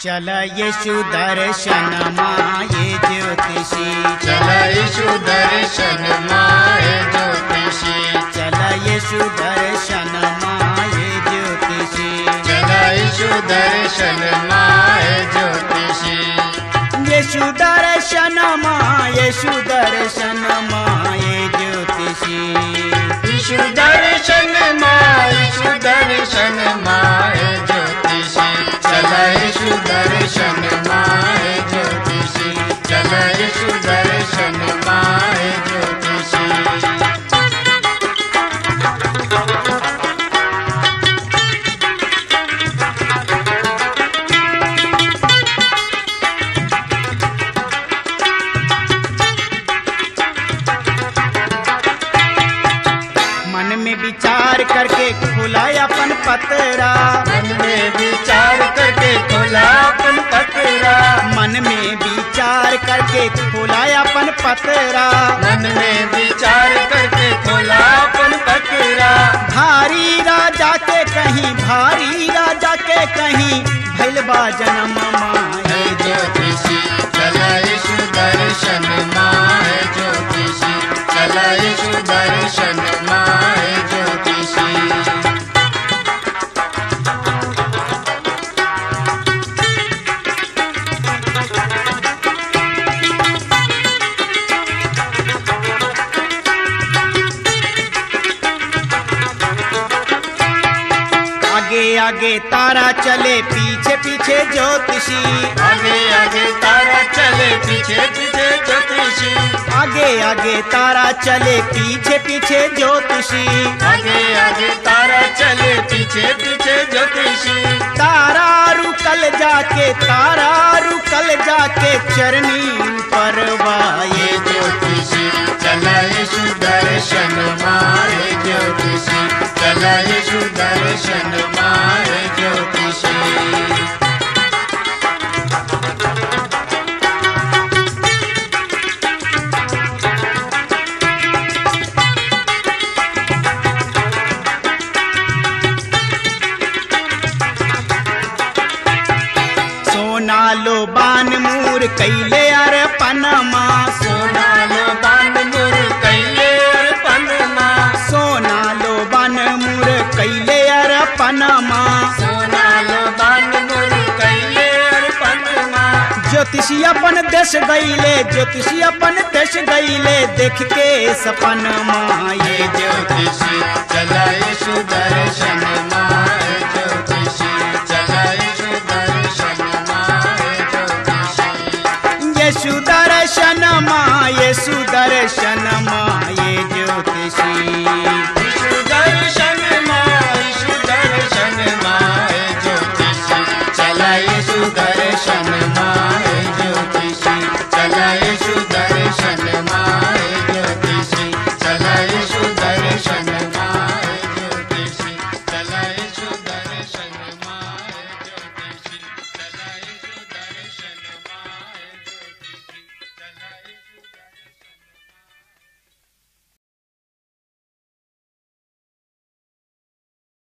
चल यशु दर्शन माये ज्योतिषी। चल यीशु दर्शन माए ज्योतिषी। चल यशु दर्शन माये ज्योतिषी। चल यीशु दर्शन माए ज्योतिषी। यशु दर्शन मायशु दर्शन माये ज्योतिषी। यशु दर्शन मन में विचार करके खुला अपन पतरा। मन में विचार करके खोला अपन पतरा। मन में विचार करके खुला अपन पतरा। मन में विचार करके खोला अपन पतरा। भारी राजा के कहीं भारी राजा के कहीं भैल बा जन्म आगे तारा चले पीछे पीछे ज्योतिषी। आगे आगे तारा चले पीछे पीछे ज्योतिषी। आगे आगे तारा चले पीछे पीछे ज्योतिषी। आगे आगे तारा चले पीछे पीछे ज्योतिषी। तारा रुकल जाके तारा रुकल जाके चरनी परवाए ज्योतिषी चला यीशु दर्शन सोना लो बान मूर कैले अरे पनमा सोना लो बान मुर कैले अर पनमा सोना लो बान मूर कैले अरे पनमा सोना लो बान मुर कैले अर पनमा ज्योतिषी अपन देश गईले ज्योतिषी अपन देश गईले देख के सपन माए ये। ज्योतिषी चला यीशु दर्शन माए सुदर्शन माये ज्योतिषी। सुदर्शन माय सुदर्शन माय ज्योतिषी। चलाय सुदर्शन माय ज्योतिषी। चलाय सुदर्शन माय ज्योतिषी। चलाय सुदर्शन माय ज्योतिषी। चलाय सुदर्शन माय ज्योतिषी।